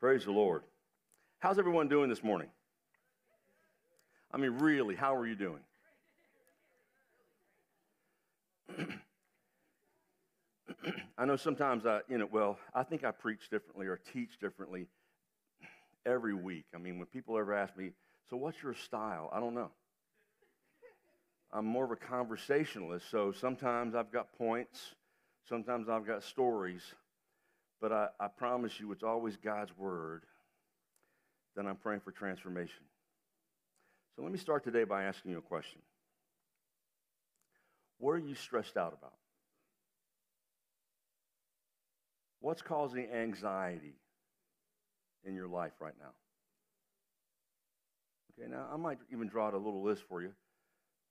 Praise the Lord. How's everyone doing this morning? I mean, really, how are you doing? I know sometimes I, you know, well, I think I preach differently or teach differently every week. I mean, when people ever ask me, so what's your style? I don't know. I'm more of a conversationalist, so sometimes I've got points, sometimes I've got stories, but I, I promise you it's always God's word that I'm praying for transformation. So let me start today by asking you a question. What are you stressed out about? What's causing anxiety in your life right now? Okay, now I might even draw out a little list for you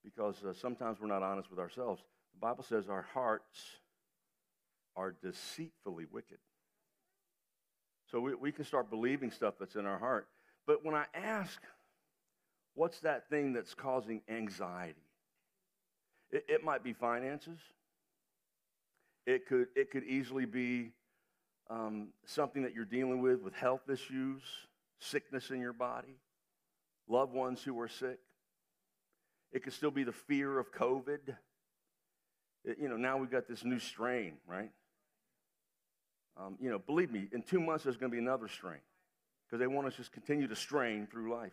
because uh, sometimes we're not honest with ourselves. The Bible says our hearts are deceitfully wicked. So we, we can start believing stuff that's in our heart. But when I ask, what's that thing that's causing anxiety? It, it might be finances. It could, it could easily be um, something that you're dealing with, with health issues, sickness in your body, loved ones who are sick. It could still be the fear of COVID. It, you know, now we've got this new strain, right? Um, you know, believe me, in two months there's going to be another strain because they want us to just continue to strain through life.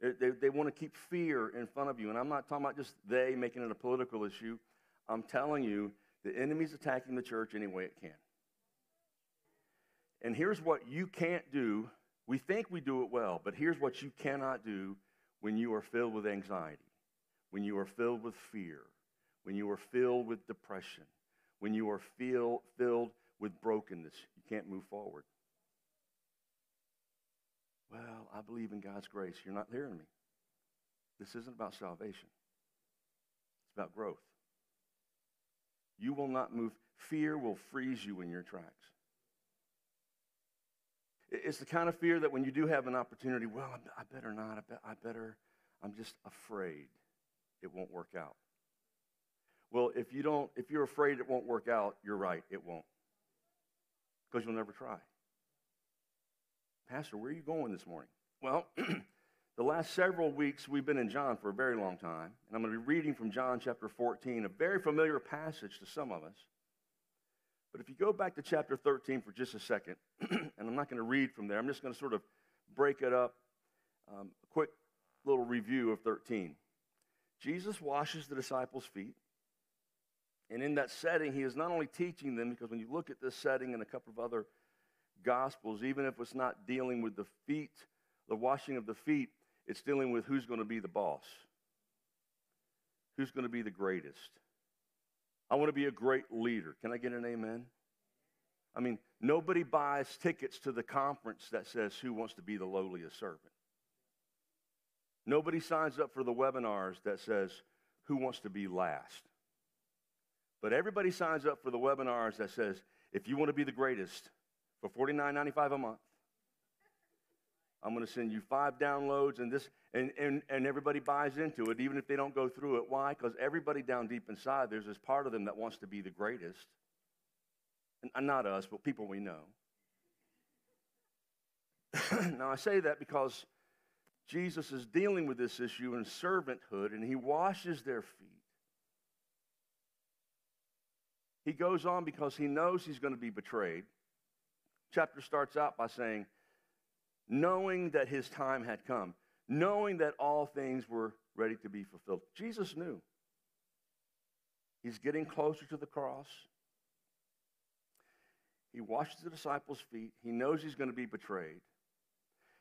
They, they, they want to keep fear in front of you. And I'm not talking about just they making it a political issue. I'm telling you, the enemy's attacking the church any way it can. And here's what you can't do. We think we do it well, but here's what you cannot do when you are filled with anxiety, when you are filled with fear, when you are filled with depression, when you are feel, filled with brokenness. You can't move forward. Well, I believe in God's grace. You're not hearing me. This isn't about salvation, it's about growth. You will not move. Fear will freeze you in your tracks. It's the kind of fear that when you do have an opportunity, well, I better not. I better, I'm just afraid it won't work out. Well, if you don't, if you're afraid it won't work out, you're right, it won't. Because you'll never try. Pastor, where are you going this morning? Well, the last several weeks we've been in John for a very long time, and I'm going to be reading from John chapter 14, a very familiar passage to some of us. But if you go back to chapter 13 for just a second, and I'm not going to read from there, I'm just going to sort of break it up. Um, a quick little review of 13. Jesus washes the disciples' feet. And in that setting, he is not only teaching them, because when you look at this setting and a couple of other gospels, even if it's not dealing with the feet, the washing of the feet, it's dealing with who's going to be the boss, who's going to be the greatest. I want to be a great leader. Can I get an amen? I mean, nobody buys tickets to the conference that says who wants to be the lowliest servant. Nobody signs up for the webinars that says who wants to be last. But everybody signs up for the webinars that says, if you want to be the greatest for $49.95 a month, I'm going to send you five downloads and this, and, and, and everybody buys into it, even if they don't go through it. Why? Because everybody down deep inside, there's this part of them that wants to be the greatest. And not us, but people we know. now, I say that because Jesus is dealing with this issue in servanthood, and he washes their feet. He goes on because he knows he's going to be betrayed. Chapter starts out by saying, knowing that his time had come, knowing that all things were ready to be fulfilled. Jesus knew. He's getting closer to the cross. He washes the disciples' feet. He knows he's going to be betrayed.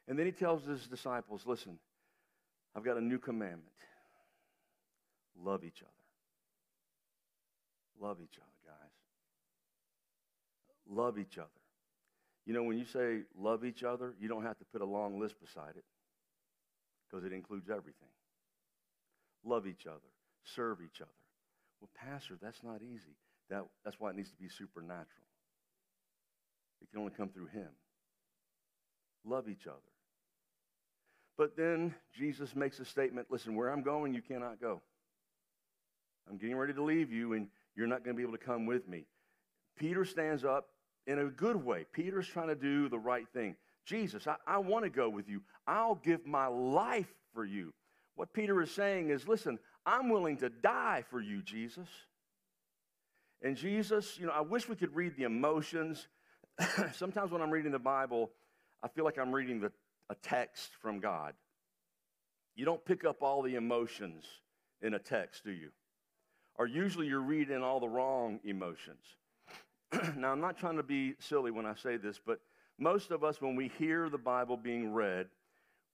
And then he tells his disciples, listen, I've got a new commandment. Love each other. Love each other. Guys. Love each other. You know, when you say love each other, you don't have to put a long list beside it because it includes everything. Love each other, serve each other. Well, Pastor, that's not easy. That, that's why it needs to be supernatural. It can only come through Him. Love each other. But then Jesus makes a statement listen, where I'm going, you cannot go. I'm getting ready to leave you, and you're not going to be able to come with me. Peter stands up in a good way. Peter's trying to do the right thing. Jesus, I, I want to go with you. I'll give my life for you. What Peter is saying is, listen, I'm willing to die for you, Jesus. And Jesus, you know, I wish we could read the emotions. Sometimes when I'm reading the Bible, I feel like I'm reading the, a text from God. You don't pick up all the emotions in a text, do you? Or usually you're reading all the wrong emotions. now, I'm not trying to be silly when I say this, but most of us, when we hear the Bible being read,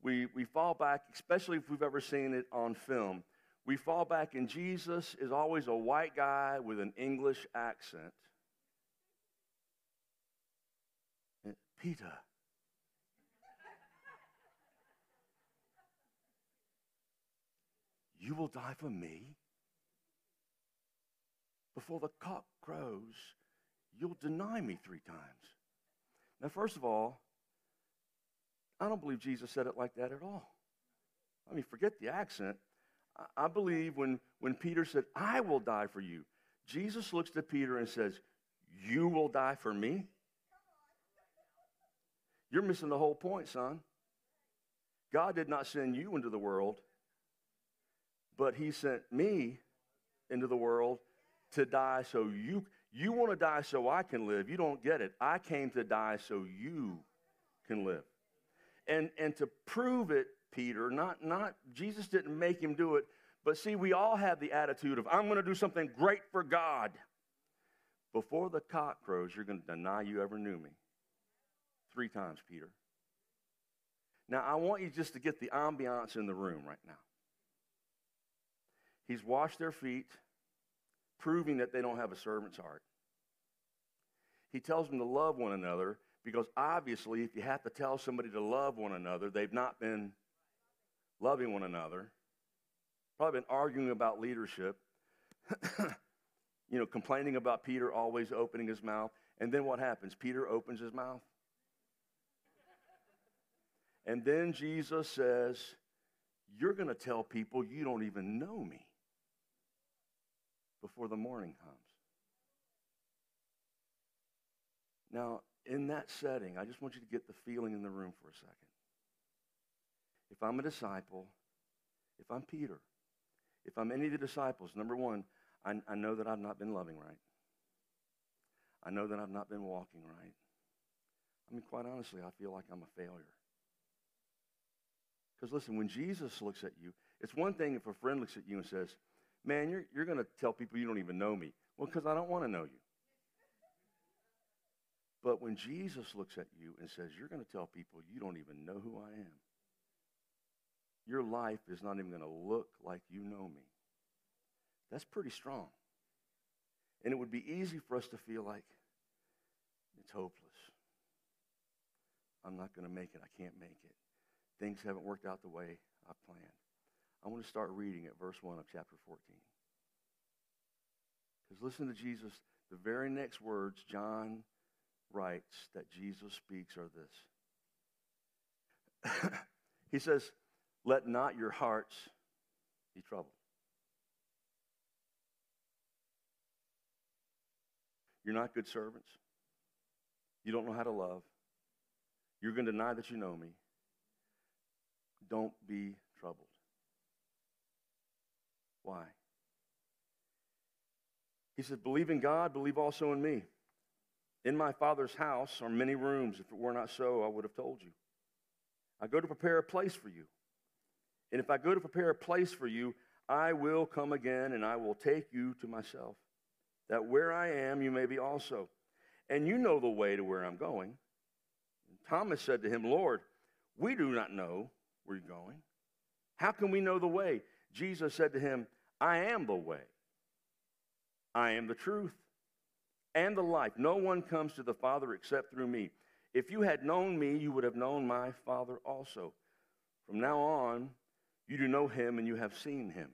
we, we fall back, especially if we've ever seen it on film, we fall back, and Jesus is always a white guy with an English accent. Peter. You will die for me? Before the cock crows, you'll deny me three times. Now, first of all, I don't believe Jesus said it like that at all. I mean, forget the accent. I believe when, when Peter said, I will die for you, Jesus looks at Peter and says, You will die for me? You're missing the whole point, son. God did not send you into the world, but He sent me into the world to die so you you want to die so I can live. You don't get it. I came to die so you can live. And and to prove it, Peter, not not Jesus didn't make him do it, but see, we all have the attitude of I'm going to do something great for God. Before the cock crows, you're going to deny you ever knew me. Three times, Peter. Now, I want you just to get the ambiance in the room right now. He's washed their feet proving that they don't have a servant's heart. He tells them to love one another because obviously, if you have to tell somebody to love one another, they've not been loving one another, probably been arguing about leadership, you know, complaining about Peter always opening his mouth. And then what happens? Peter opens his mouth. And then Jesus says, You're going to tell people you don't even know me before the morning comes. Now, in that setting, I just want you to get the feeling in the room for a second. If I'm a disciple, if I'm Peter, if I'm any of the disciples, number one, I, I know that I've not been loving right. I know that I've not been walking right. I mean, quite honestly, I feel like I'm a failure. Because listen, when Jesus looks at you, it's one thing if a friend looks at you and says, Man, you're, you're going to tell people you don't even know me. Well, because I don't want to know you. But when Jesus looks at you and says, You're going to tell people you don't even know who I am, your life is not even going to look like you know me. That's pretty strong. And it would be easy for us to feel like it's hopeless. I'm not going to make it. I can't make it. Things haven't worked out the way I planned. I want to start reading at verse 1 of chapter 14. Because listen to Jesus. The very next words John writes that Jesus speaks are this. he says, Let not your hearts be troubled. You're not good servants. You don't know how to love. You're going to deny that you know me. Don't be. Why? He said, Believe in God, believe also in me. In my Father's house are many rooms. If it were not so, I would have told you. I go to prepare a place for you. And if I go to prepare a place for you, I will come again and I will take you to myself, that where I am, you may be also. And you know the way to where I'm going. And Thomas said to him, Lord, we do not know where you're going. How can we know the way? Jesus said to him, I am the way. I am the truth and the life. No one comes to the Father except through me. If you had known me, you would have known my Father also. From now on, you do know him and you have seen him.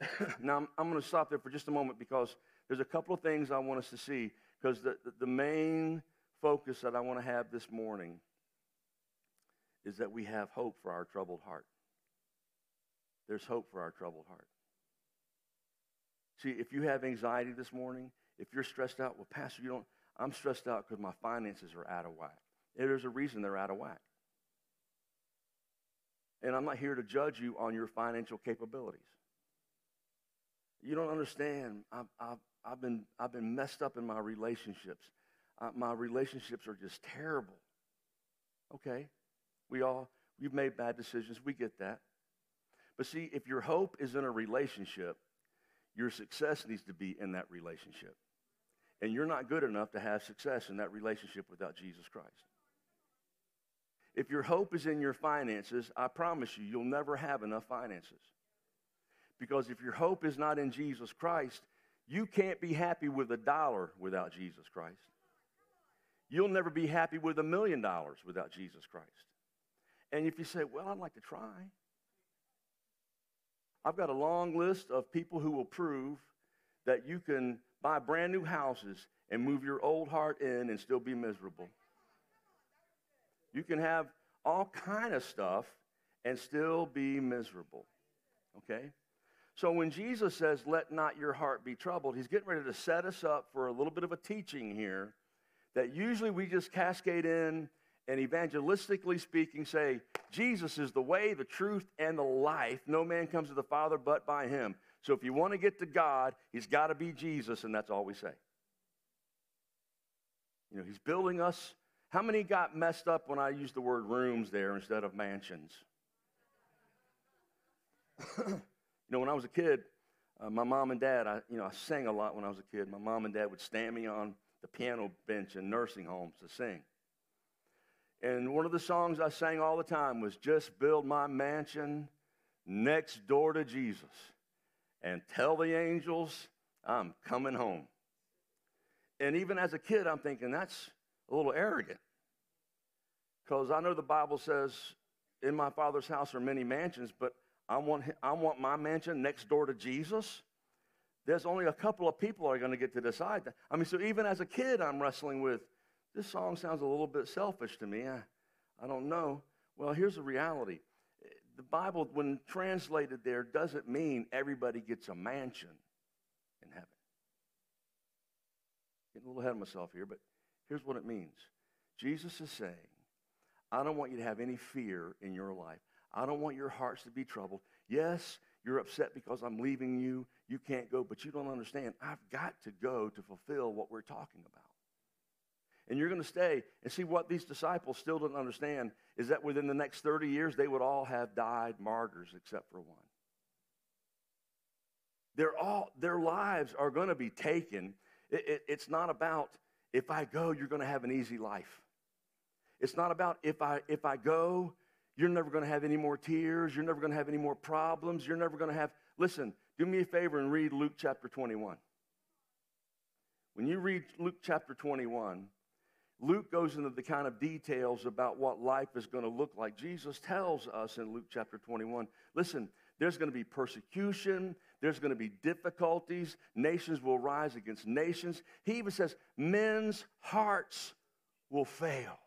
now, I'm, I'm going to stop there for just a moment because there's a couple of things I want us to see. Because the, the, the main focus that I want to have this morning is that we have hope for our troubled heart. There's hope for our troubled heart. See, if you have anxiety this morning, if you're stressed out, well, Pastor, you don't, I'm stressed out because my finances are out of whack. There's a reason they're out of whack. And I'm not here to judge you on your financial capabilities. You don't understand. I've, I've, I've, been, I've been messed up in my relationships. Uh, my relationships are just terrible. Okay, we all, we've made bad decisions. We get that. But see, if your hope is in a relationship, your success needs to be in that relationship. And you're not good enough to have success in that relationship without Jesus Christ. If your hope is in your finances, I promise you, you'll never have enough finances. Because if your hope is not in Jesus Christ, you can't be happy with a dollar without Jesus Christ. You'll never be happy with a million dollars without Jesus Christ. And if you say, Well, I'd like to try, I've got a long list of people who will prove that you can buy brand new houses and move your old heart in and still be miserable. You can have all kind of stuff and still be miserable. Okay? So when Jesus says, let not your heart be troubled, he's getting ready to set us up for a little bit of a teaching here that usually we just cascade in and evangelistically speaking say, Jesus is the way, the truth, and the life. No man comes to the Father but by him. So if you want to get to God, he's got to be Jesus, and that's all we say. You know, he's building us. How many got messed up when I used the word rooms there instead of mansions? you know, when I was a kid, uh, my mom and dad, I, you know, I sang a lot when I was a kid. My mom and dad would stand me on the piano bench in nursing homes to sing. And one of the songs I sang all the time was Just Build My Mansion Next Door to Jesus and tell the angels I'm coming home. And even as a kid, I'm thinking that's a little arrogant. Because I know the Bible says, in my father's house are many mansions, but I want, I want my mansion next door to Jesus. There's only a couple of people are going to get to decide that. I mean, so even as a kid, I'm wrestling with this song sounds a little bit selfish to me. I, I don't know. Well, here's the reality the Bible, when translated there, doesn't mean everybody gets a mansion in heaven. Getting a little ahead of myself here, but here's what it means Jesus is saying, I don't want you to have any fear in your life. I don't want your hearts to be troubled. Yes, you're upset because I'm leaving you. You can't go, but you don't understand. I've got to go to fulfill what we're talking about and you're going to stay. And see what these disciples still didn't understand is that within the next 30 years, they would all have died martyrs except for one. They're all, their lives are going to be taken. It, it, it's not about if I go, you're going to have an easy life. It's not about if I, if I go, you're never going to have any more tears. You're never going to have any more problems. You're never going to have. Listen, do me a favor and read Luke chapter 21. When you read Luke chapter 21, Luke goes into the kind of details about what life is going to look like. Jesus tells us in Luke chapter 21 listen, there's going to be persecution, there's going to be difficulties, nations will rise against nations. He even says, men's hearts will fail.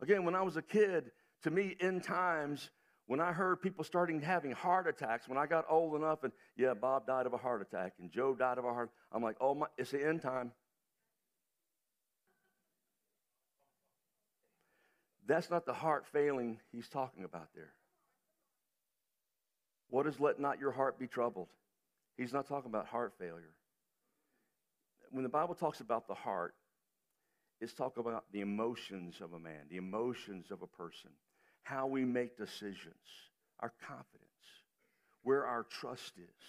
Again, when I was a kid, to me, in times, when I heard people starting having heart attacks, when I got old enough, and yeah, Bob died of a heart attack, and Joe died of a heart, I'm like, oh my, it's the end time. That's not the heart failing he's talking about there. What is let not your heart be troubled? He's not talking about heart failure. When the Bible talks about the heart, it's talking about the emotions of a man, the emotions of a person, how we make decisions, our confidence, where our trust is.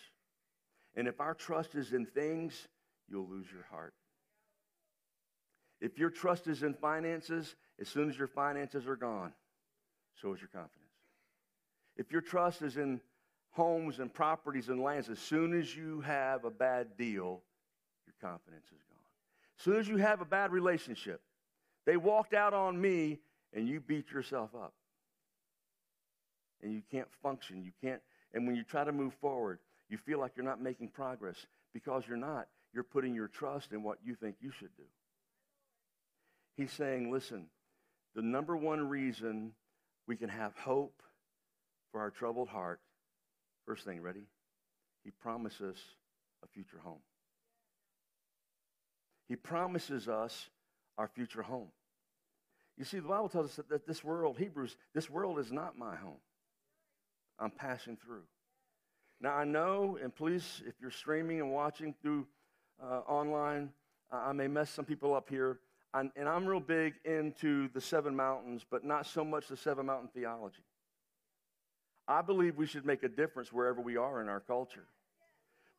And if our trust is in things, you'll lose your heart. If your trust is in finances, as soon as your finances are gone, so is your confidence. If your trust is in homes and properties and lands, as soon as you have a bad deal, your confidence is gone. As soon as you have a bad relationship, they walked out on me and you beat yourself up. And you can't function. You can't, and when you try to move forward, you feel like you're not making progress because you're not. You're putting your trust in what you think you should do. He's saying, listen, the number one reason we can have hope for our troubled heart, first thing, ready? He promises a future home. He promises us our future home. You see, the Bible tells us that this world, Hebrews, this world is not my home. I'm passing through. Now, I know, and please, if you're streaming and watching through uh, online, I may mess some people up here. I'm, and I'm real big into the seven mountains, but not so much the seven mountain theology. I believe we should make a difference wherever we are in our culture.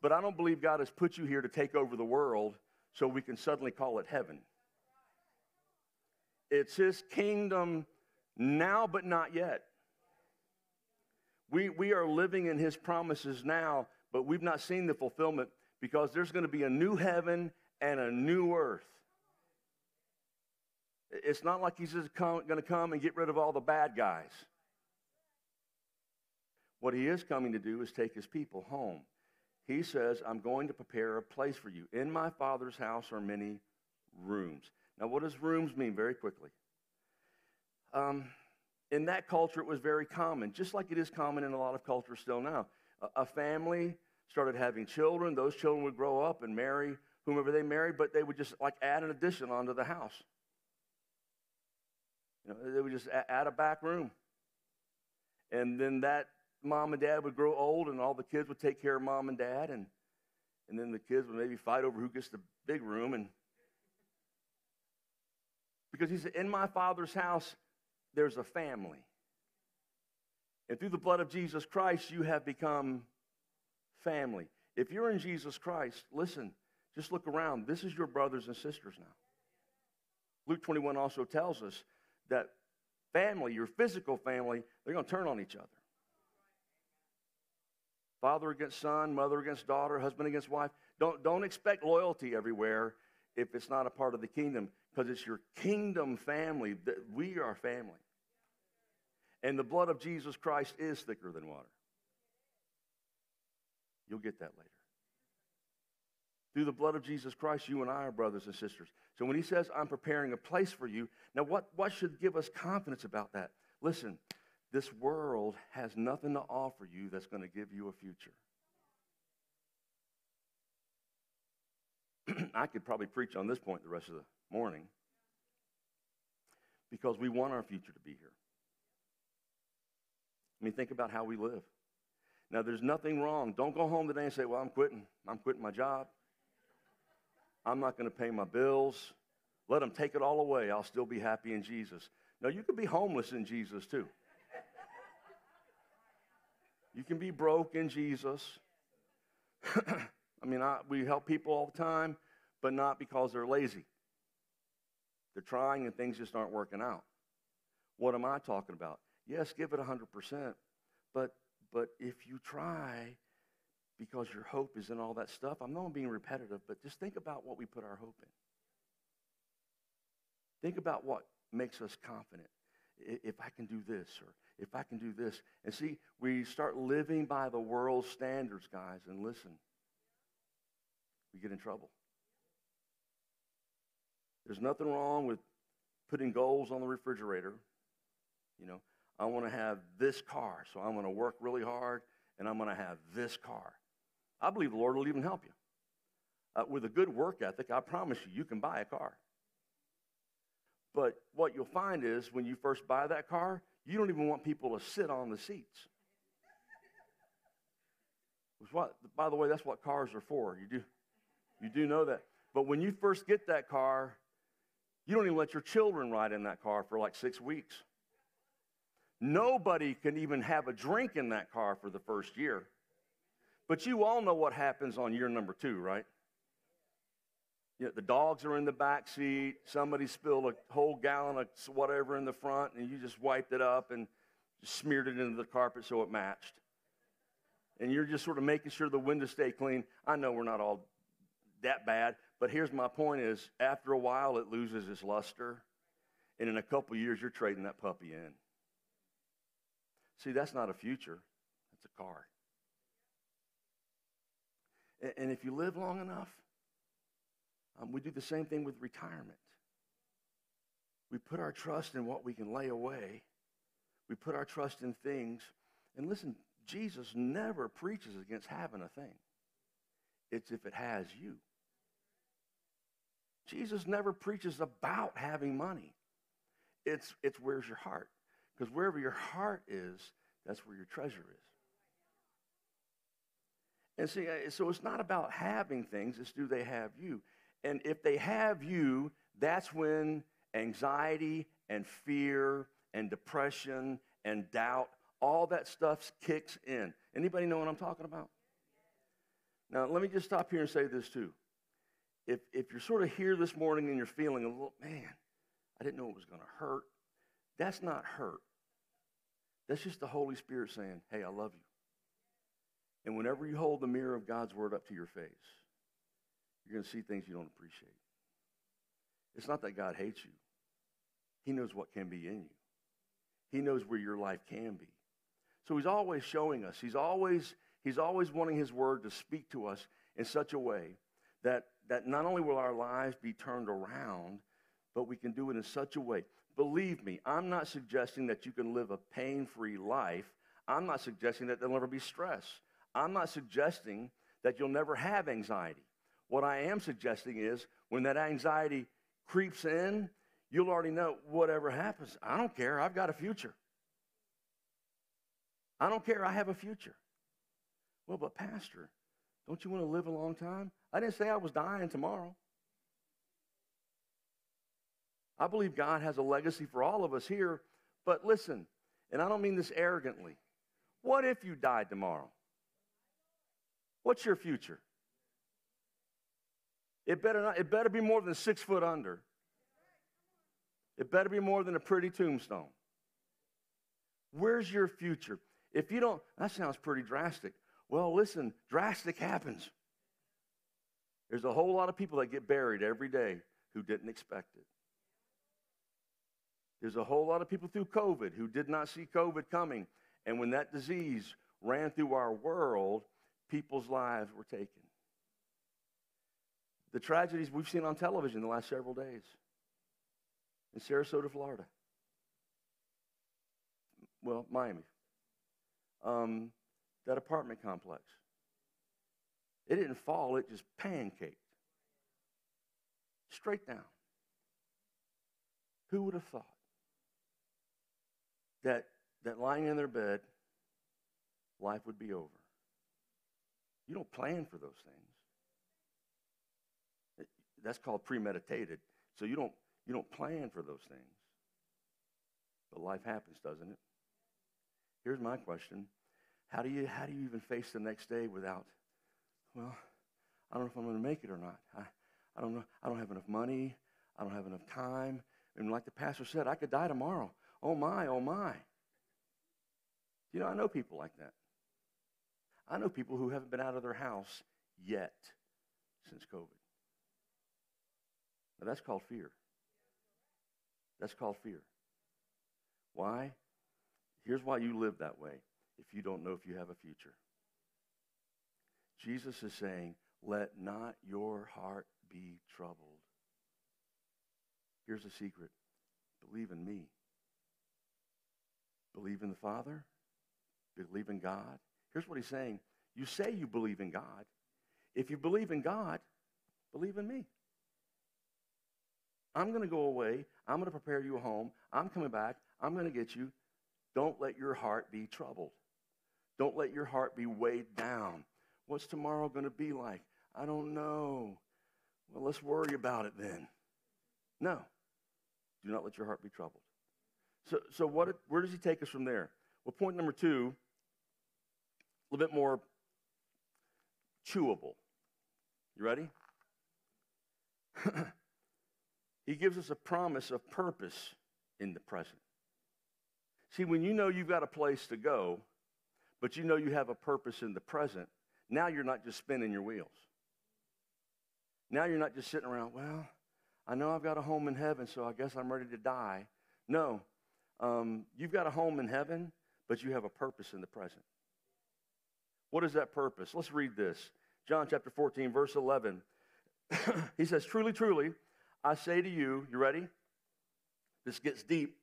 But I don't believe God has put you here to take over the world so we can suddenly call it heaven. It's His kingdom now, but not yet. We, we are living in His promises now, but we've not seen the fulfillment because there's going to be a new heaven and a new earth. It's not like he's just going to come and get rid of all the bad guys. What he is coming to do is take his people home. He says, I'm going to prepare a place for you. In my Father's house are many rooms. Now, what does rooms mean? Very quickly. Um, in that culture, it was very common, just like it is common in a lot of cultures still now. A, a family started having children. Those children would grow up and marry whomever they married, but they would just like add an addition onto the house. You know, they would just add a back room. And then that mom and dad would grow old, and all the kids would take care of mom and dad, and, and then the kids would maybe fight over who gets the big room. And because he said, In my father's house, there's a family. And through the blood of Jesus Christ, you have become family. If you're in Jesus Christ, listen, just look around. This is your brothers and sisters now. Luke 21 also tells us that family, your physical family, they're going to turn on each other. Father against son, mother against daughter, husband against wife. Don't, don't expect loyalty everywhere if it's not a part of the kingdom because it's your kingdom family that we are family. And the blood of Jesus Christ is thicker than water. You'll get that later. Through the blood of Jesus Christ, you and I are brothers and sisters. So when he says, I'm preparing a place for you, now what, what should give us confidence about that? Listen, this world has nothing to offer you that's going to give you a future. I could probably preach on this point the rest of the morning because we want our future to be here. I mean, think about how we live. Now, there's nothing wrong. Don't go home today and say, Well, I'm quitting. I'm quitting my job. I'm not going to pay my bills. Let them take it all away. I'll still be happy in Jesus. No, you can be homeless in Jesus too. You can be broke in Jesus. I mean, I, we help people all the time, but not because they're lazy. They're trying and things just aren't working out. What am I talking about? Yes, give it 100%, but but if you try because your hope is in all that stuff, I'm not being repetitive, but just think about what we put our hope in. Think about what makes us confident. If I can do this, or if I can do this. And see, we start living by the world's standards, guys, and listen, we get in trouble. There's nothing wrong with putting goals on the refrigerator. You know, I want to have this car, so I'm going to work really hard and I'm going to have this car. I believe the Lord will even help you. Uh, with a good work ethic, I promise you, you can buy a car. But what you'll find is when you first buy that car, you don't even want people to sit on the seats. Which What, by the way, that's what cars are for. You do, you do know that. But when you first get that car, you don't even let your children ride in that car for like six weeks. Nobody can even have a drink in that car for the first year. But you all know what happens on year number two, right? You know, the dogs are in the back seat. Somebody spilled a whole gallon of whatever in the front, and you just wiped it up and smeared it into the carpet so it matched. And you're just sort of making sure the windows stay clean. I know we're not all that bad, But here's my point is after a while it loses its luster. And in a couple years, you're trading that puppy in. See, that's not a future. That's a car. And if you live long enough, um, we do the same thing with retirement. We put our trust in what we can lay away. We put our trust in things. And listen, Jesus never preaches against having a thing. It's if it has you. Jesus never preaches about having money. It's, it's where's your heart? Because wherever your heart is, that's where your treasure is. And see, uh, so it's not about having things, it's do they have you? And if they have you, that's when anxiety and fear and depression and doubt, all that stuff kicks in. Anybody know what I'm talking about? Now, let me just stop here and say this too. If, if you're sort of here this morning and you're feeling a little, man, I didn't know it was going to hurt, that's not hurt. That's just the Holy Spirit saying, hey, I love you. And whenever you hold the mirror of God's word up to your face, you're going to see things you don't appreciate. It's not that God hates you. He knows what can be in you. He knows where your life can be. So he's always showing us. He's always, he's always wanting his word to speak to us in such a way that, that not only will our lives be turned around, but we can do it in such a way. Believe me, I'm not suggesting that you can live a pain free life. I'm not suggesting that there'll never be stress. I'm not suggesting that you'll never have anxiety. What I am suggesting is when that anxiety creeps in, you'll already know whatever happens. I don't care. I've got a future. I don't care. I have a future. Well, but, Pastor, don't you want to live a long time? I didn't say I was dying tomorrow. I believe God has a legacy for all of us here. But listen, and I don't mean this arrogantly. What if you died tomorrow? What's your future? It better not, it better be more than six foot under. It better be more than a pretty tombstone. Where's your future? If you don't, that sounds pretty drastic. Well, listen, drastic happens. There's a whole lot of people that get buried every day who didn't expect it. There's a whole lot of people through COVID who did not see COVID coming. And when that disease ran through our world, people's lives were taken. The tragedies we've seen on television the last several days in Sarasota, Florida. Well, Miami. Um, that apartment complex. It didn't fall, it just pancaked. Straight down. Who would have thought that, that lying in their bed, life would be over? You don't plan for those things. That's called premeditated. So you don't, you don't plan for those things. But life happens, doesn't it? Here's my question. How do you, how do you even face the next day without, well, I don't know if I'm going to make it or not. I, I don't know. I don't have enough money. I don't have enough time. And like the pastor said, I could die tomorrow. Oh my, oh my. You know, I know people like that. I know people who haven't been out of their house yet since COVID. Now, that's called fear. That's called fear. Why? Here's why you live that way if you don't know if you have a future. Jesus is saying, let not your heart be troubled. Here's a secret believe in me. Believe in the Father. Believe in God. Here's what he's saying You say you believe in God. If you believe in God, believe in me. I'm going to go away. I'm going to prepare you a home. I'm coming back. I'm going to get you. Don't let your heart be troubled. Don't let your heart be weighed down. What's tomorrow going to be like? I don't know. Well, let's worry about it then. No. Do not let your heart be troubled. So, so what, where does he take us from there? Well, point number two, a little bit more chewable. You ready? He gives us a promise of purpose in the present. See, when you know you've got a place to go, but you know you have a purpose in the present, now you're not just spinning your wheels. Now you're not just sitting around, well, I know I've got a home in heaven, so I guess I'm ready to die. No, um, you've got a home in heaven, but you have a purpose in the present. What is that purpose? Let's read this. John chapter 14, verse 11. he says, Truly, truly, I say to you, you ready? This gets deep.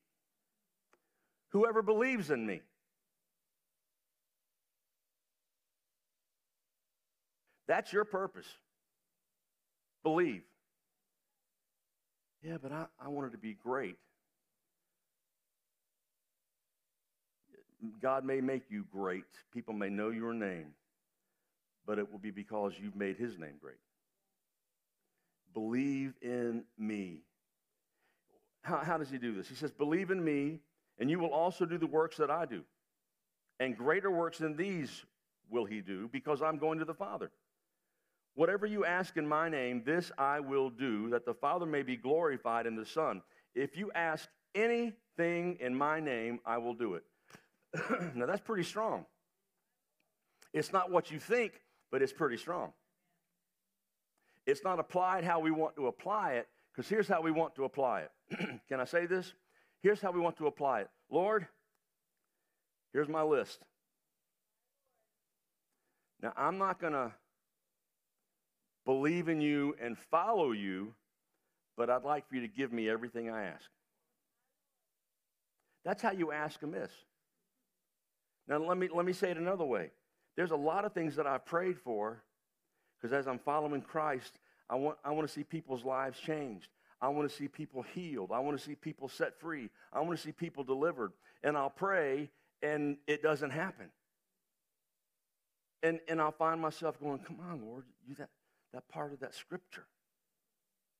Whoever believes in me, that's your purpose. Believe. Yeah, but I, I wanted to be great. God may make you great. People may know your name, but it will be because you've made his name great. Believe in me. How, how does he do this? He says, Believe in me, and you will also do the works that I do. And greater works than these will he do, because I'm going to the Father. Whatever you ask in my name, this I will do, that the Father may be glorified in the Son. If you ask anything in my name, I will do it. now, that's pretty strong. It's not what you think, but it's pretty strong. It's not applied how we want to apply it, because here's how we want to apply it. Can I say this? Here's how we want to apply it Lord, here's my list. Now, I'm not going to believe in you and follow you, but I'd like for you to give me everything I ask. That's how you ask amiss. Now, let me, let me say it another way. There's a lot of things that I've prayed for because as I'm following Christ, I want, I want to see people's lives changed. I want to see people healed. I want to see people set free. I want to see people delivered. And I'll pray, and it doesn't happen. And, and I'll find myself going, Come on, Lord, you that, that part of that scripture.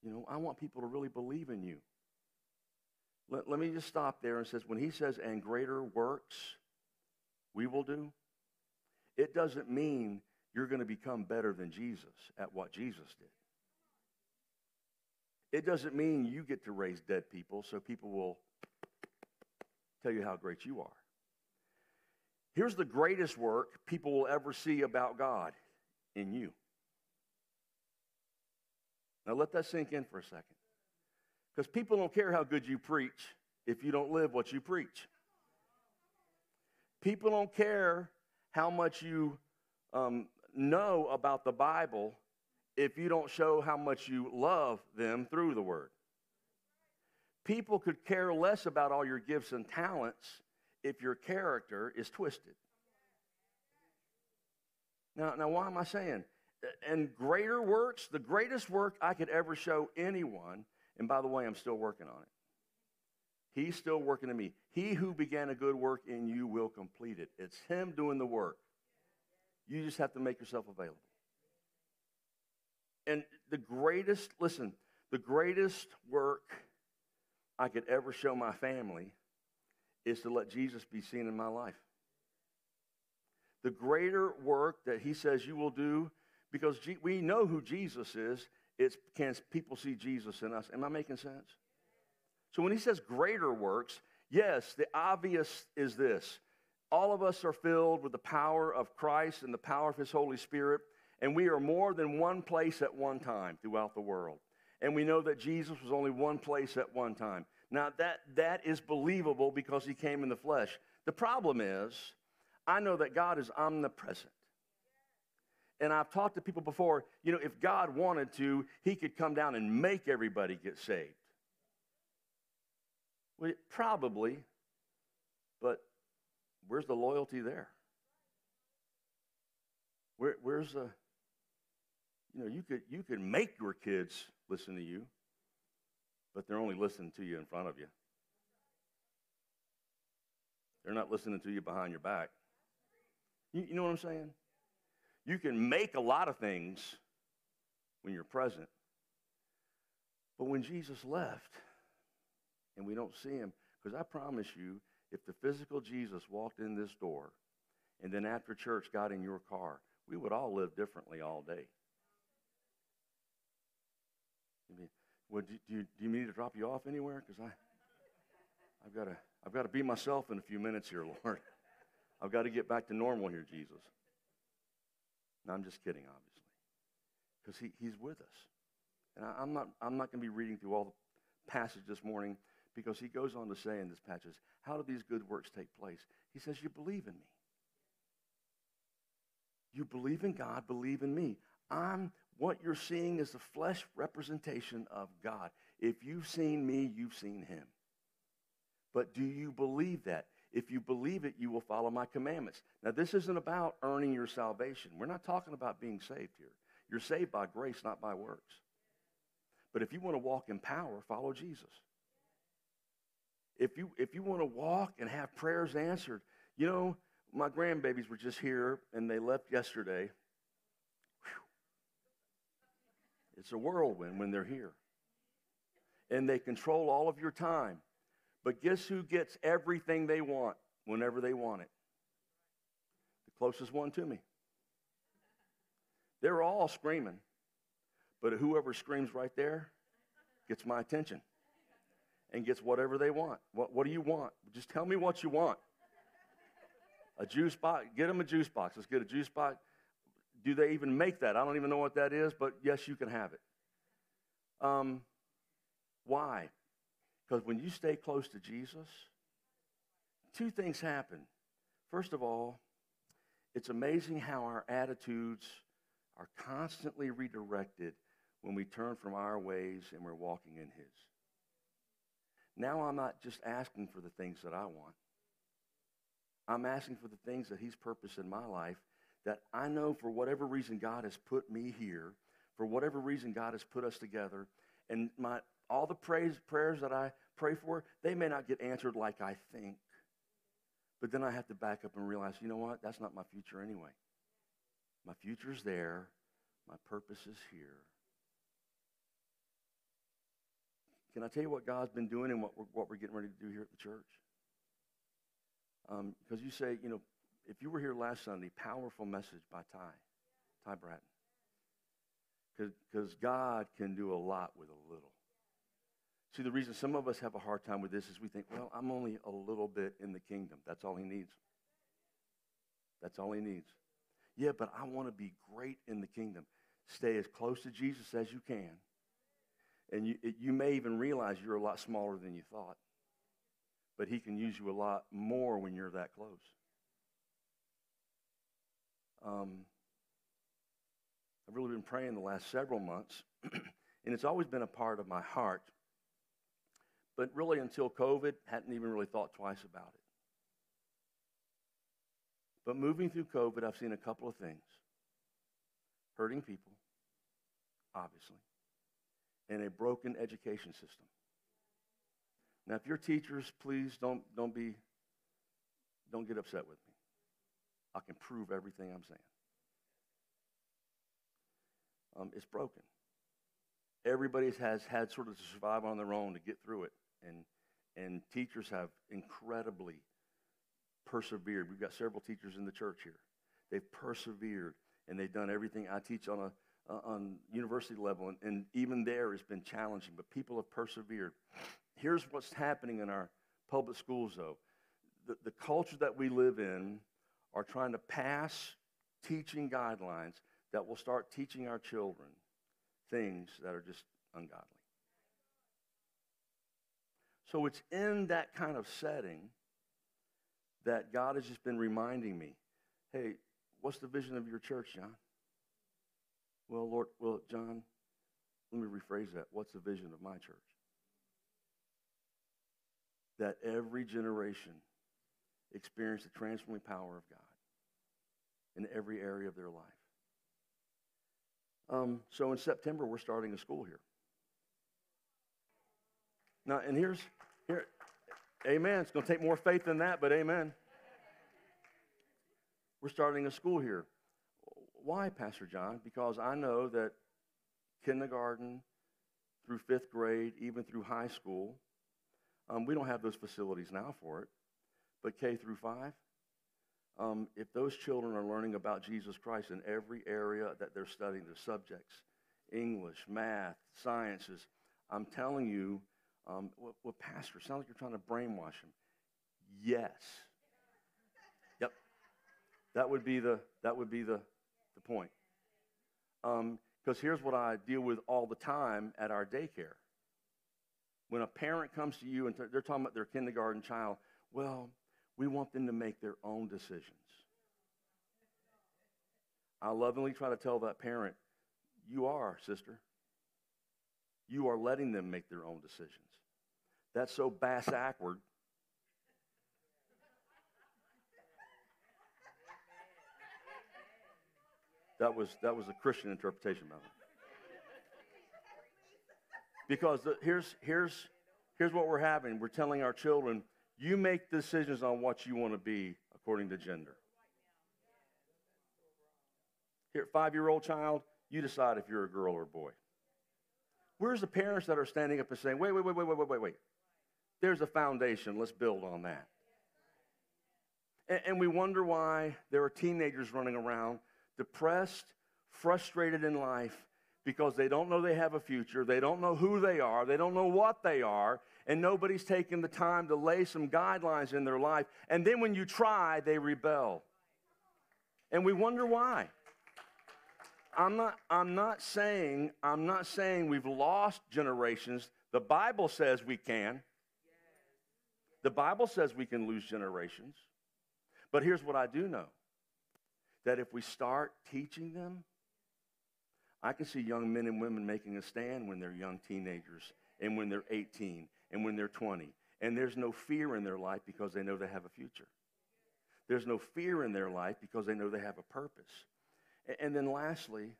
You know, I want people to really believe in you. Let, let me just stop there and says, when he says, and greater works, we will do, it doesn't mean you're going to become better than Jesus at what Jesus did. It doesn't mean you get to raise dead people so people will tell you how great you are. Here's the greatest work people will ever see about God in you. Now let that sink in for a second. Because people don't care how good you preach if you don't live what you preach. People don't care how much you um, know about the Bible if you don't show how much you love them through the Word. People could care less about all your gifts and talents if your character is twisted. Now, now why am I saying? And greater works, the greatest work I could ever show anyone, and by the way, I'm still working on it. He's still working in me. He who began a good work in you will complete it. It's Him doing the work. You just have to make yourself available. And the greatest, listen, the greatest work I could ever show my family is to let Jesus be seen in my life. The greater work that He says you will do, because we know who Jesus is, it's can people see Jesus in us? Am I making sense? So when he says greater works, yes, the obvious is this. All of us are filled with the power of Christ and the power of his Holy Spirit, and we are more than one place at one time throughout the world. And we know that Jesus was only one place at one time. Now, that, that is believable because he came in the flesh. The problem is, I know that God is omnipresent. And I've talked to people before, you know, if God wanted to, he could come down and make everybody get saved. Well, probably, but where's the loyalty there? Where, where's the, you know, you could, you could make your kids listen to you, but they're only listening to you in front of you. They're not listening to you behind your back. You, you know what I'm saying? You can make a lot of things when you're present, but when Jesus left, and we don't see him. Because I promise you, if the physical Jesus walked in this door and then after church got in your car, we would all live differently all day. I well, do, do, you, do you need to drop you off anywhere? Because I, I've got to, I've got to be myself in a few minutes here, Lord. I've got to get back to normal here, Jesus. No, I'm just kidding, obviously, because he, he's with us. And I, am not, I'm not going to be reading through all the passage this morning because he goes on to say in this passage, how do these good works take place? He says, you believe in me. You believe in God, believe in me. I'm what you're seeing is the flesh representation of God. If you've seen me, you've seen him. But do you believe that? If you believe it, you will follow my commandments. Now, this isn't about earning your salvation. We're not talking about being saved here. You're saved by grace, not by works. But if you want to walk in power, follow Jesus. If you, if you want to walk and have prayers answered, you know, my grandbabies were just here and they left yesterday. Whew. It's a whirlwind when they're here. And they control all of your time. But guess who gets everything they want whenever they want it? The closest one to me. They're all screaming, but whoever screams right there gets my attention and gets whatever they want. What, what do you want? Just tell me what you want. A juice box, get them a juice box. Let's get a juice box. Do they even make that? I don't even know what that is, but yes, you can have it. Um, why? Because when you stay close to Jesus, two things happen. First of all, it's amazing how our attitudes are constantly redirected when we turn from our ways and we're walking in His. Now I'm not just asking for the things that I want. I'm asking for the things that He's purposed in my life that I know for whatever reason God has put me here, for whatever reason God has put us together, and my all the praise, prayers that I pray for, they may not get answered like I think. But then I have to back up and realize, you know what? That's not my future anyway. My future's there. My purpose is here. Can I tell you what God's been doing and what we're, what we're getting ready to do here at the church? Because um, you say, you know, if you were here last Sunday, powerful message by Ty, Ty Bratton. Because God can do a lot with a little. See, the reason some of us have a hard time with this is we think, well, I'm only a little bit in the kingdom. That's all he needs. That's all he needs. Yeah, but I want to be great in the kingdom. Stay as close to Jesus as you can. And you, you may even realize you're a lot smaller than you thought. But he can use you a lot more when you're that close. Um, I've really been praying the last several months, and it's always been a part of my heart but really, until COVID, hadn't even really thought twice about it. But moving through COVID, I've seen a couple of things hurting people, obviously, and a broken education system. Now, if you're teachers, please don't, don't be, don't get upset with me. I can prove everything I'm saying. Um, it's broken. Everybody has had sort of to survive on their own to get through it and and teachers have incredibly persevered. We've got several teachers in the church here. They've persevered and they've done everything I teach on a uh, on university level, and, and even there it's been challenging. But people have persevered. Here's what's happening in our public schools, though. The, the culture that we live in are trying to pass teaching guidelines that will start teaching our children things that are just ungodly. So it's in that kind of setting that God has just been reminding me hey, what's the vision of your church, John? Well, Lord, well, John, let me rephrase that. What's the vision of my church? That every generation experience the transforming power of God in every area of their life. Um, so in September, we're starting a school here. Now, and here's, here, amen. It's going to take more faith than that, but amen. We're starting a school here. Why, Pastor John? Because I know that kindergarten through fifth grade, even through high school, um, we don't have those facilities now for it, but K through five, um, if those children are learning about Jesus Christ in every area that they're studying, the subjects, English, math, sciences, I'm telling you, um, well, well, Pastor, sounds like you're trying to brainwash them. Yes. Yep. That would be the, that would be the, the point. Um, because Because here's what I deal with all the time at our daycare. When a parent comes to you and they're talking about their kindergarten child, well, we want them to make their own decisions. I lovingly try to tell that parent, you are, sister. You are letting them make their own decisions. That's so bass backward. That was, that was a Christian interpretation, by the way. Because the, here's, here's, here's what we're having. We're telling our children, you make decisions on what you want to be according to gender. Here, five year old child, you decide if you're a girl or a boy. Where's the parents that are standing up and saying, wait, wait, wait, wait, wait, wait, wait. Wait? There's a foundation. Let's build on that. And, and we wonder why there are teenagers running around depressed, frustrated in life because they don't know they have a future. They don't know who they are. They don't know what they are. And nobody's taken the time to lay some guidelines in their life. And then when you try, they rebel. And we wonder why. I'm not, I'm not saying, I'm not saying we've lost generations. The Bible says we can. The Bible says we can lose generations. But here's what I do know that if we start teaching them, I can see young men and women making a stand when they're young teenagers and when they're 18 and when they're 20. And there's no fear in their life because they know they have a future. There's no fear in their life because they know they have a purpose. And then lastly,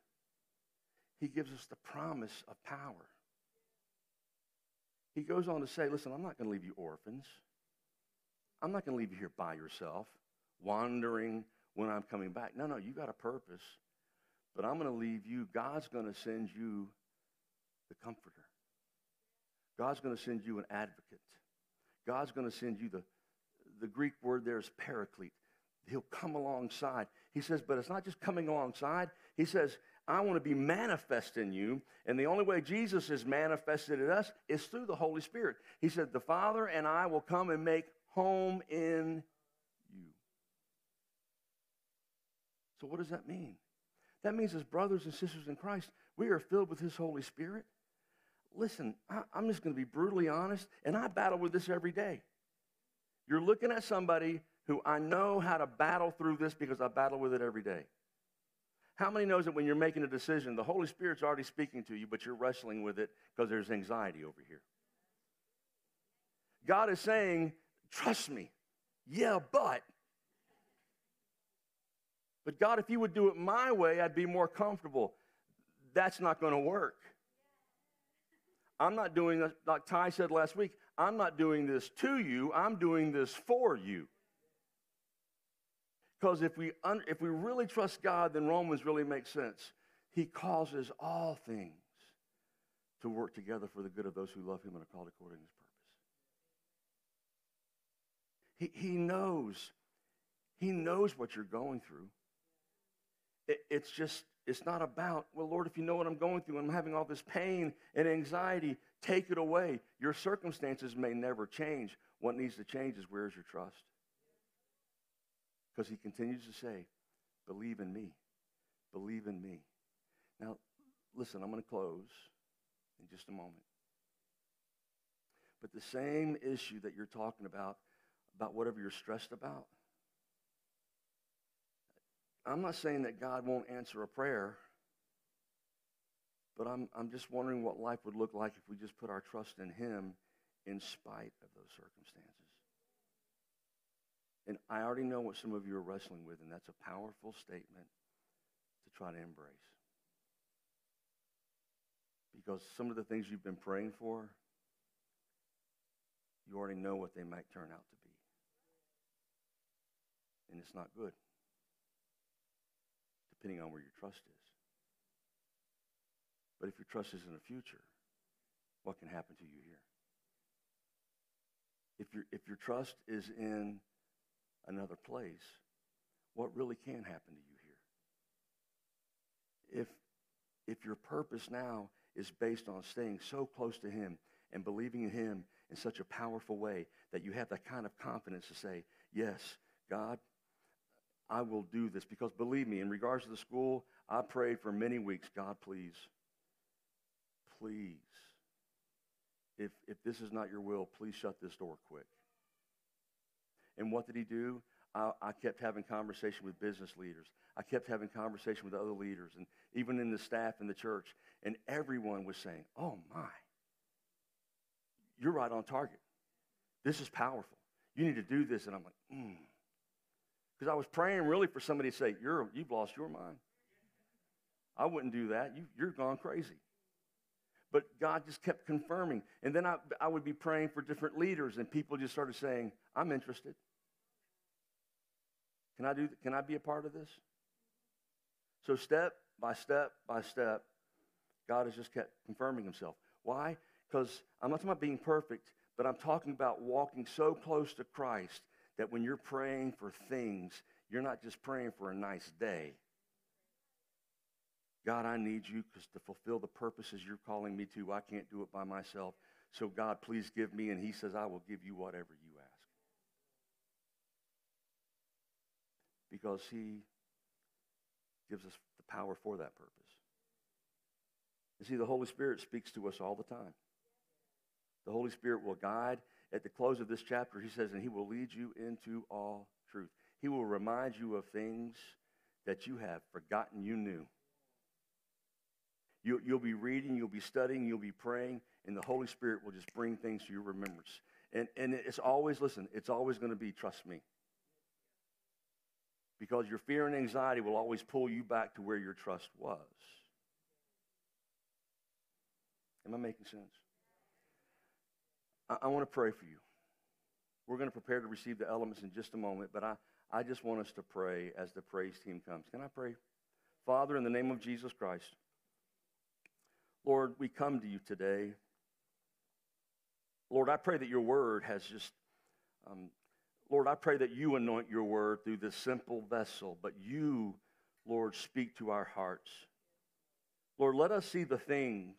he gives us the promise of power. He goes on to say, Listen, I'm not going to leave you orphans. I'm not going to leave you here by yourself, wandering when I'm coming back. No, no, you got a purpose, but I'm going to leave you. God's going to send you the comforter. God's going to send you an advocate. God's going to send you the, the Greek word there is paraclete. He'll come alongside. He says, but it's not just coming alongside. He says, I want to be manifest in you. And the only way Jesus is manifested in us is through the Holy Spirit. He said, The Father and I will come and make home in you. So, what does that mean? That means, as brothers and sisters in Christ, we are filled with His Holy Spirit. Listen, I, I'm just going to be brutally honest, and I battle with this every day. You're looking at somebody who I know how to battle through this because I battle with it every day. How many knows that when you're making a decision, the Holy Spirit's already speaking to you, but you're wrestling with it because there's anxiety over here? God is saying, trust me. Yeah, but. But God, if you would do it my way, I'd be more comfortable. That's not going to work. I'm not doing this, like Ty said last week, I'm not doing this to you, I'm doing this for you. Because if we, if we really trust God, then Romans really makes sense. He causes all things to work together for the good of those who love Him and are called according to His purpose. He, he knows. He knows what you're going through. It, it's just, it's not about, well, Lord, if you know what I'm going through, and I'm having all this pain and anxiety, take it away. Your circumstances may never change. What needs to change is where's your trust? Because he continues to say, Believe in me. Believe in me. Now, listen, I'm going to close in just a moment. But the same issue that you're talking about, about whatever you're stressed about, I'm not saying that God won't answer a prayer, but I'm, I'm just wondering what life would look like if we just put our trust in Him in spite of those circumstances. And I already know what some of you are wrestling with, and that's a powerful statement to try to embrace. Because some of the things you've been praying for, you already know what they might turn out to be. And it's not good, depending on where your trust is. But if your trust is in the future, what can happen to you here? If your, if your trust is in another place, what really can happen to you here? If, if your purpose now is based on staying so close to Him and believing in Him in such a powerful way that you have that kind of confidence to say, Yes, God, I will do this. Because believe me, in regards to the school, I prayed for many weeks, God, please, please, if, if this is not your will, please shut this door quick. And what did he do? I, I, kept having conversation with business leaders. I kept having conversation with other leaders and even in the staff in the church. And everyone was saying, oh my, you're right on target. This is powerful. You need to do this. And I'm like, hmm. Because I was praying really for somebody to say, you're, you've lost your mind. I wouldn't do that. You, you're gone crazy. But God just kept confirming. And then I, I would be praying for different leaders, and people just started saying, I'm interested. Can I, do, can I be a part of this? So, step by step by step, God has just kept confirming himself. Why? Because I'm not talking about being perfect, but I'm talking about walking so close to Christ that when you're praying for things, you're not just praying for a nice day. God, I need you because to fulfill the purposes you're calling me to, I can't do it by myself. So, God, please give me. And He says, I will give you whatever you ask. Because He gives us the power for that purpose. You see, the Holy Spirit speaks to us all the time. The Holy Spirit will guide. At the close of this chapter, he says, and he will lead you into all truth. He will remind you of things that you have forgotten you knew. You, will be reading, you'll be studying, you'll be praying, and the Holy Spirit will just bring things to your remembrance. And, and it's always, listen, it's always going to be, trust me. Because your fear and anxiety will always pull you back to where your trust was. Am I making sense? I, I want to pray for you. We're going to prepare to receive the elements in just a moment, but I, I just want us to pray as the praise team comes. Can I pray? Father, in the name of Jesus Christ, Lord, we come to you today. Lord, I pray that your word has just, um, Lord, I pray that you anoint your word through this simple vessel, but you, Lord, speak to our hearts. Lord, let us see the things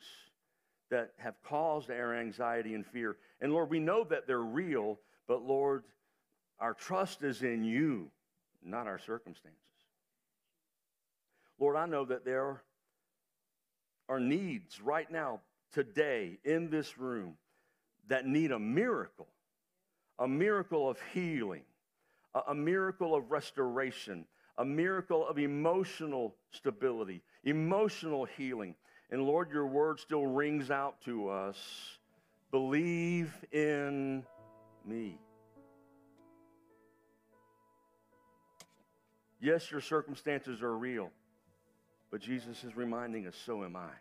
that have caused our anxiety and fear. And Lord, we know that they're real, but Lord, our trust is in you, not our circumstances. Lord, I know that there are needs right now, today, in this room, that need a miracle a miracle of healing, a, miracle of restoration, a miracle of emotional stability, emotional healing. And Lord, your word still rings out to us believe in me. Yes, your circumstances are real, but Jesus is reminding us, so am I.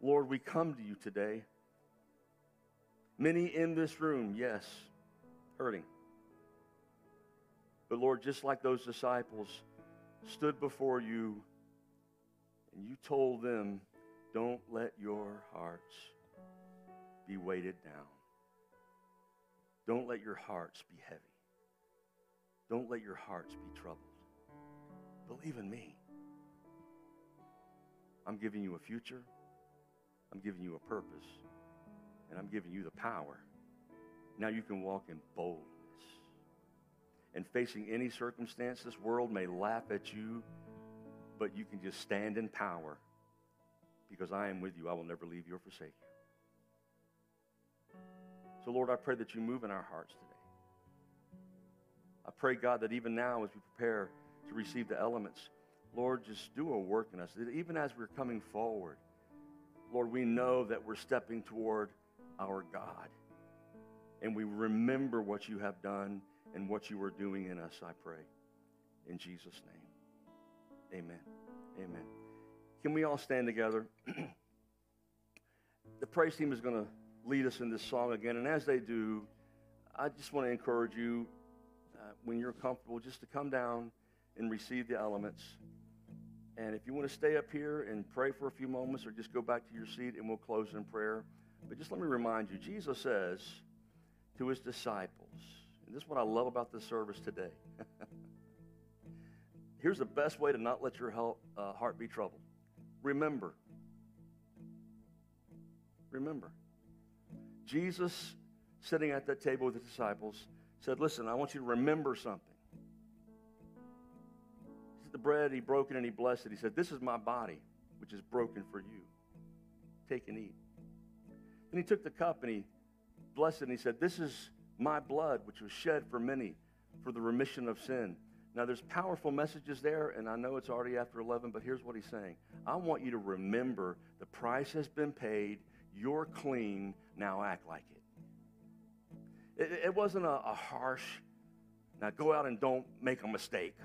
Lord, we come to you today. Many in this room, yes, hurting. But Lord, just like those disciples stood before you and you told them, don't let your hearts be weighted down. Don't let your hearts be heavy. Don't let your hearts be troubled. Believe in me. I'm giving you a future. I'm giving you a purpose. And I'm giving you the power. Now you can walk in boldness. And facing any circumstance, this world may laugh at you but you can just stand in power because I am with you. I will never leave you or forsake you. So, Lord, I pray that you move in our hearts today. I pray, God, that even now as we prepare to receive the elements, Lord, just do a work in us. Even as we're coming forward, Lord, we know that we're stepping toward our God. And we remember what you have done and what you are doing in us, I pray. In Jesus' name. Amen. Amen. Can we all stand together? the praise team is going to lead us in this song again. And as they do, I just want to encourage you, uh, when you're comfortable, just to come down and receive the elements. And if you want to stay up here and pray for a few moments or just go back to your seat and we'll close in prayer. But just let me remind you, Jesus says to his disciples, and this is what I love about this service today. Here's the best way to not let your uh, heart be troubled. Remember. Remember. Jesus, sitting at that table with the disciples, said, Listen, I want you to remember something. He the bread, he broke it, and he blessed it. He said, This is my body, which is broken for you. Take and eat. Then he took the cup and he blessed it, and he said, This is my blood, which was shed for many for the remission of sin. Now, there's powerful messages there, and I know it's already after 11, but here's what he's saying. I want you to remember the price has been paid. You're clean. Now act like it. It, it wasn't a, a harsh, now go out and don't make a mistake.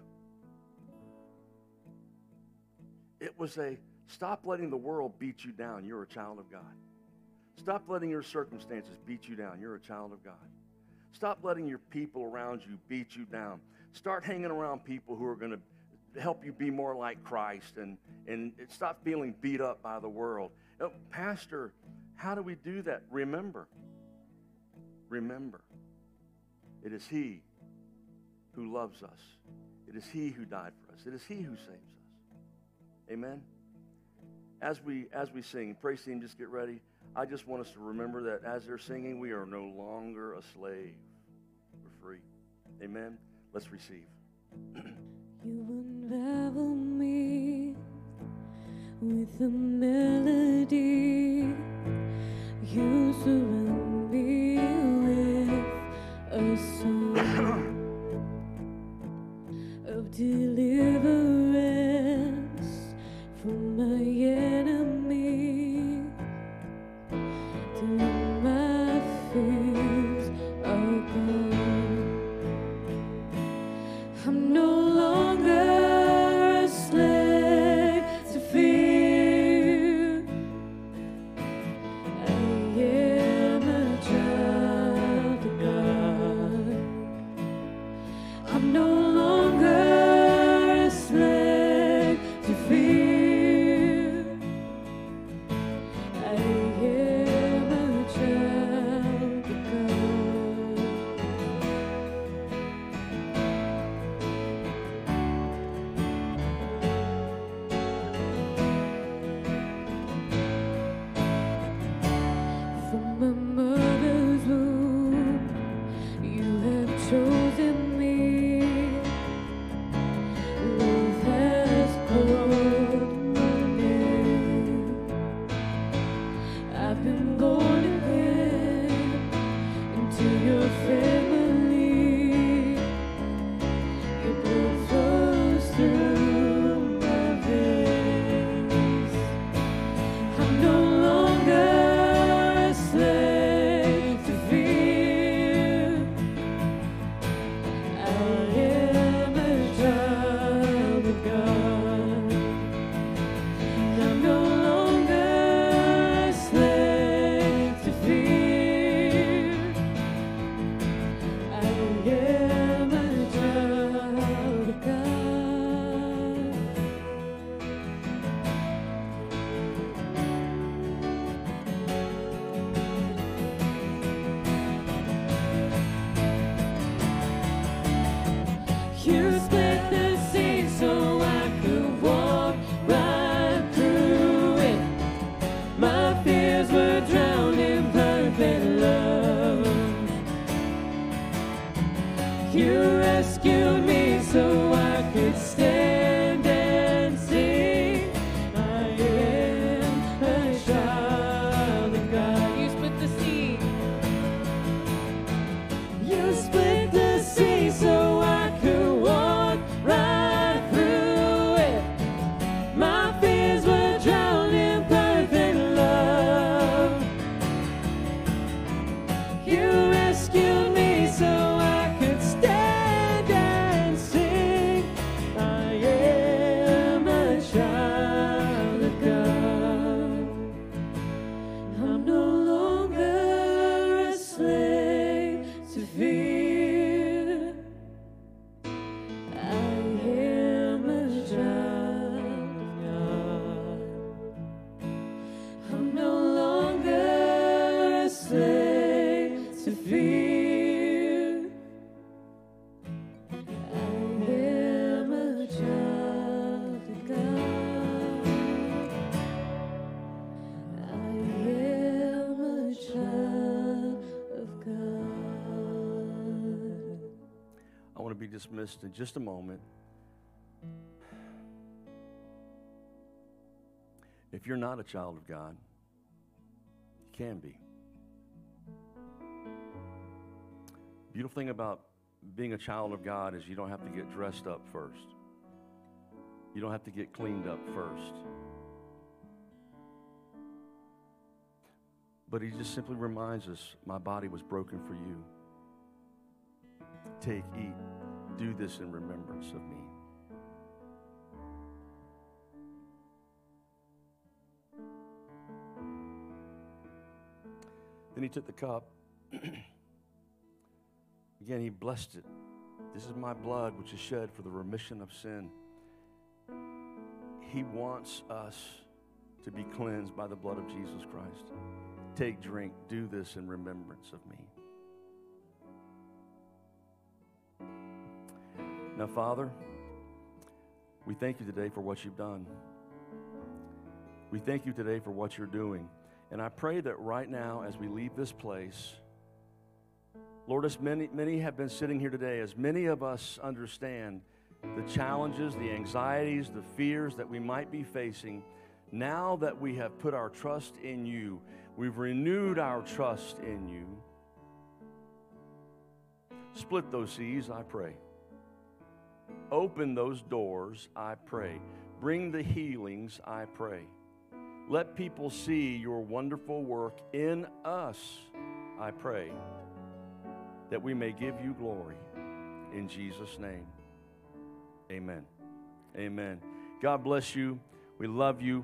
It was a stop letting the world beat you down. You're a child of God. Stop letting your circumstances beat you down. You're a child of God. Stop letting your people around you beat you down. Start hanging around people who are going to help you be more like Christ and, and stop feeling beat up by the world. Oh, Pastor, how do we do that? Remember. Remember. It is He who loves us. It is He who died for us. It is He who saves us. Amen. As we as we sing, praise team, just get ready. I just want us to remember that as they're singing, we are no longer a slave. We're free. Amen. Let's receive. you unravel me with a melody. in just a moment. If you're not a child of God, you can be. Beautiful thing about being a child of God is you don't have to get dressed up first. You don't have to get cleaned up first. But he just simply reminds us, My body was broken for you. Take, eat, do this in remembrance of me. Then he took the cup. Again, he blessed it. This is my blood, which is shed for the remission of sin. He wants us to be cleansed by the blood of Jesus Christ. Take, drink, do this in remembrance of me. Now, Father, we thank you today for what you've done. We thank you today for what you're doing. And I pray that right now, as we leave this place, Lord, as many, many have been sitting here today, as many of us understand the challenges, the anxieties, the fears that we might be facing, now that we have put our trust in you, we've renewed our trust in you. Split those seas, I pray. Open those doors, I pray. Bring the healings, I pray. Let people see your wonderful work in us, I pray, that we may give you glory. In Jesus' name, amen. Amen. God bless you. We love you.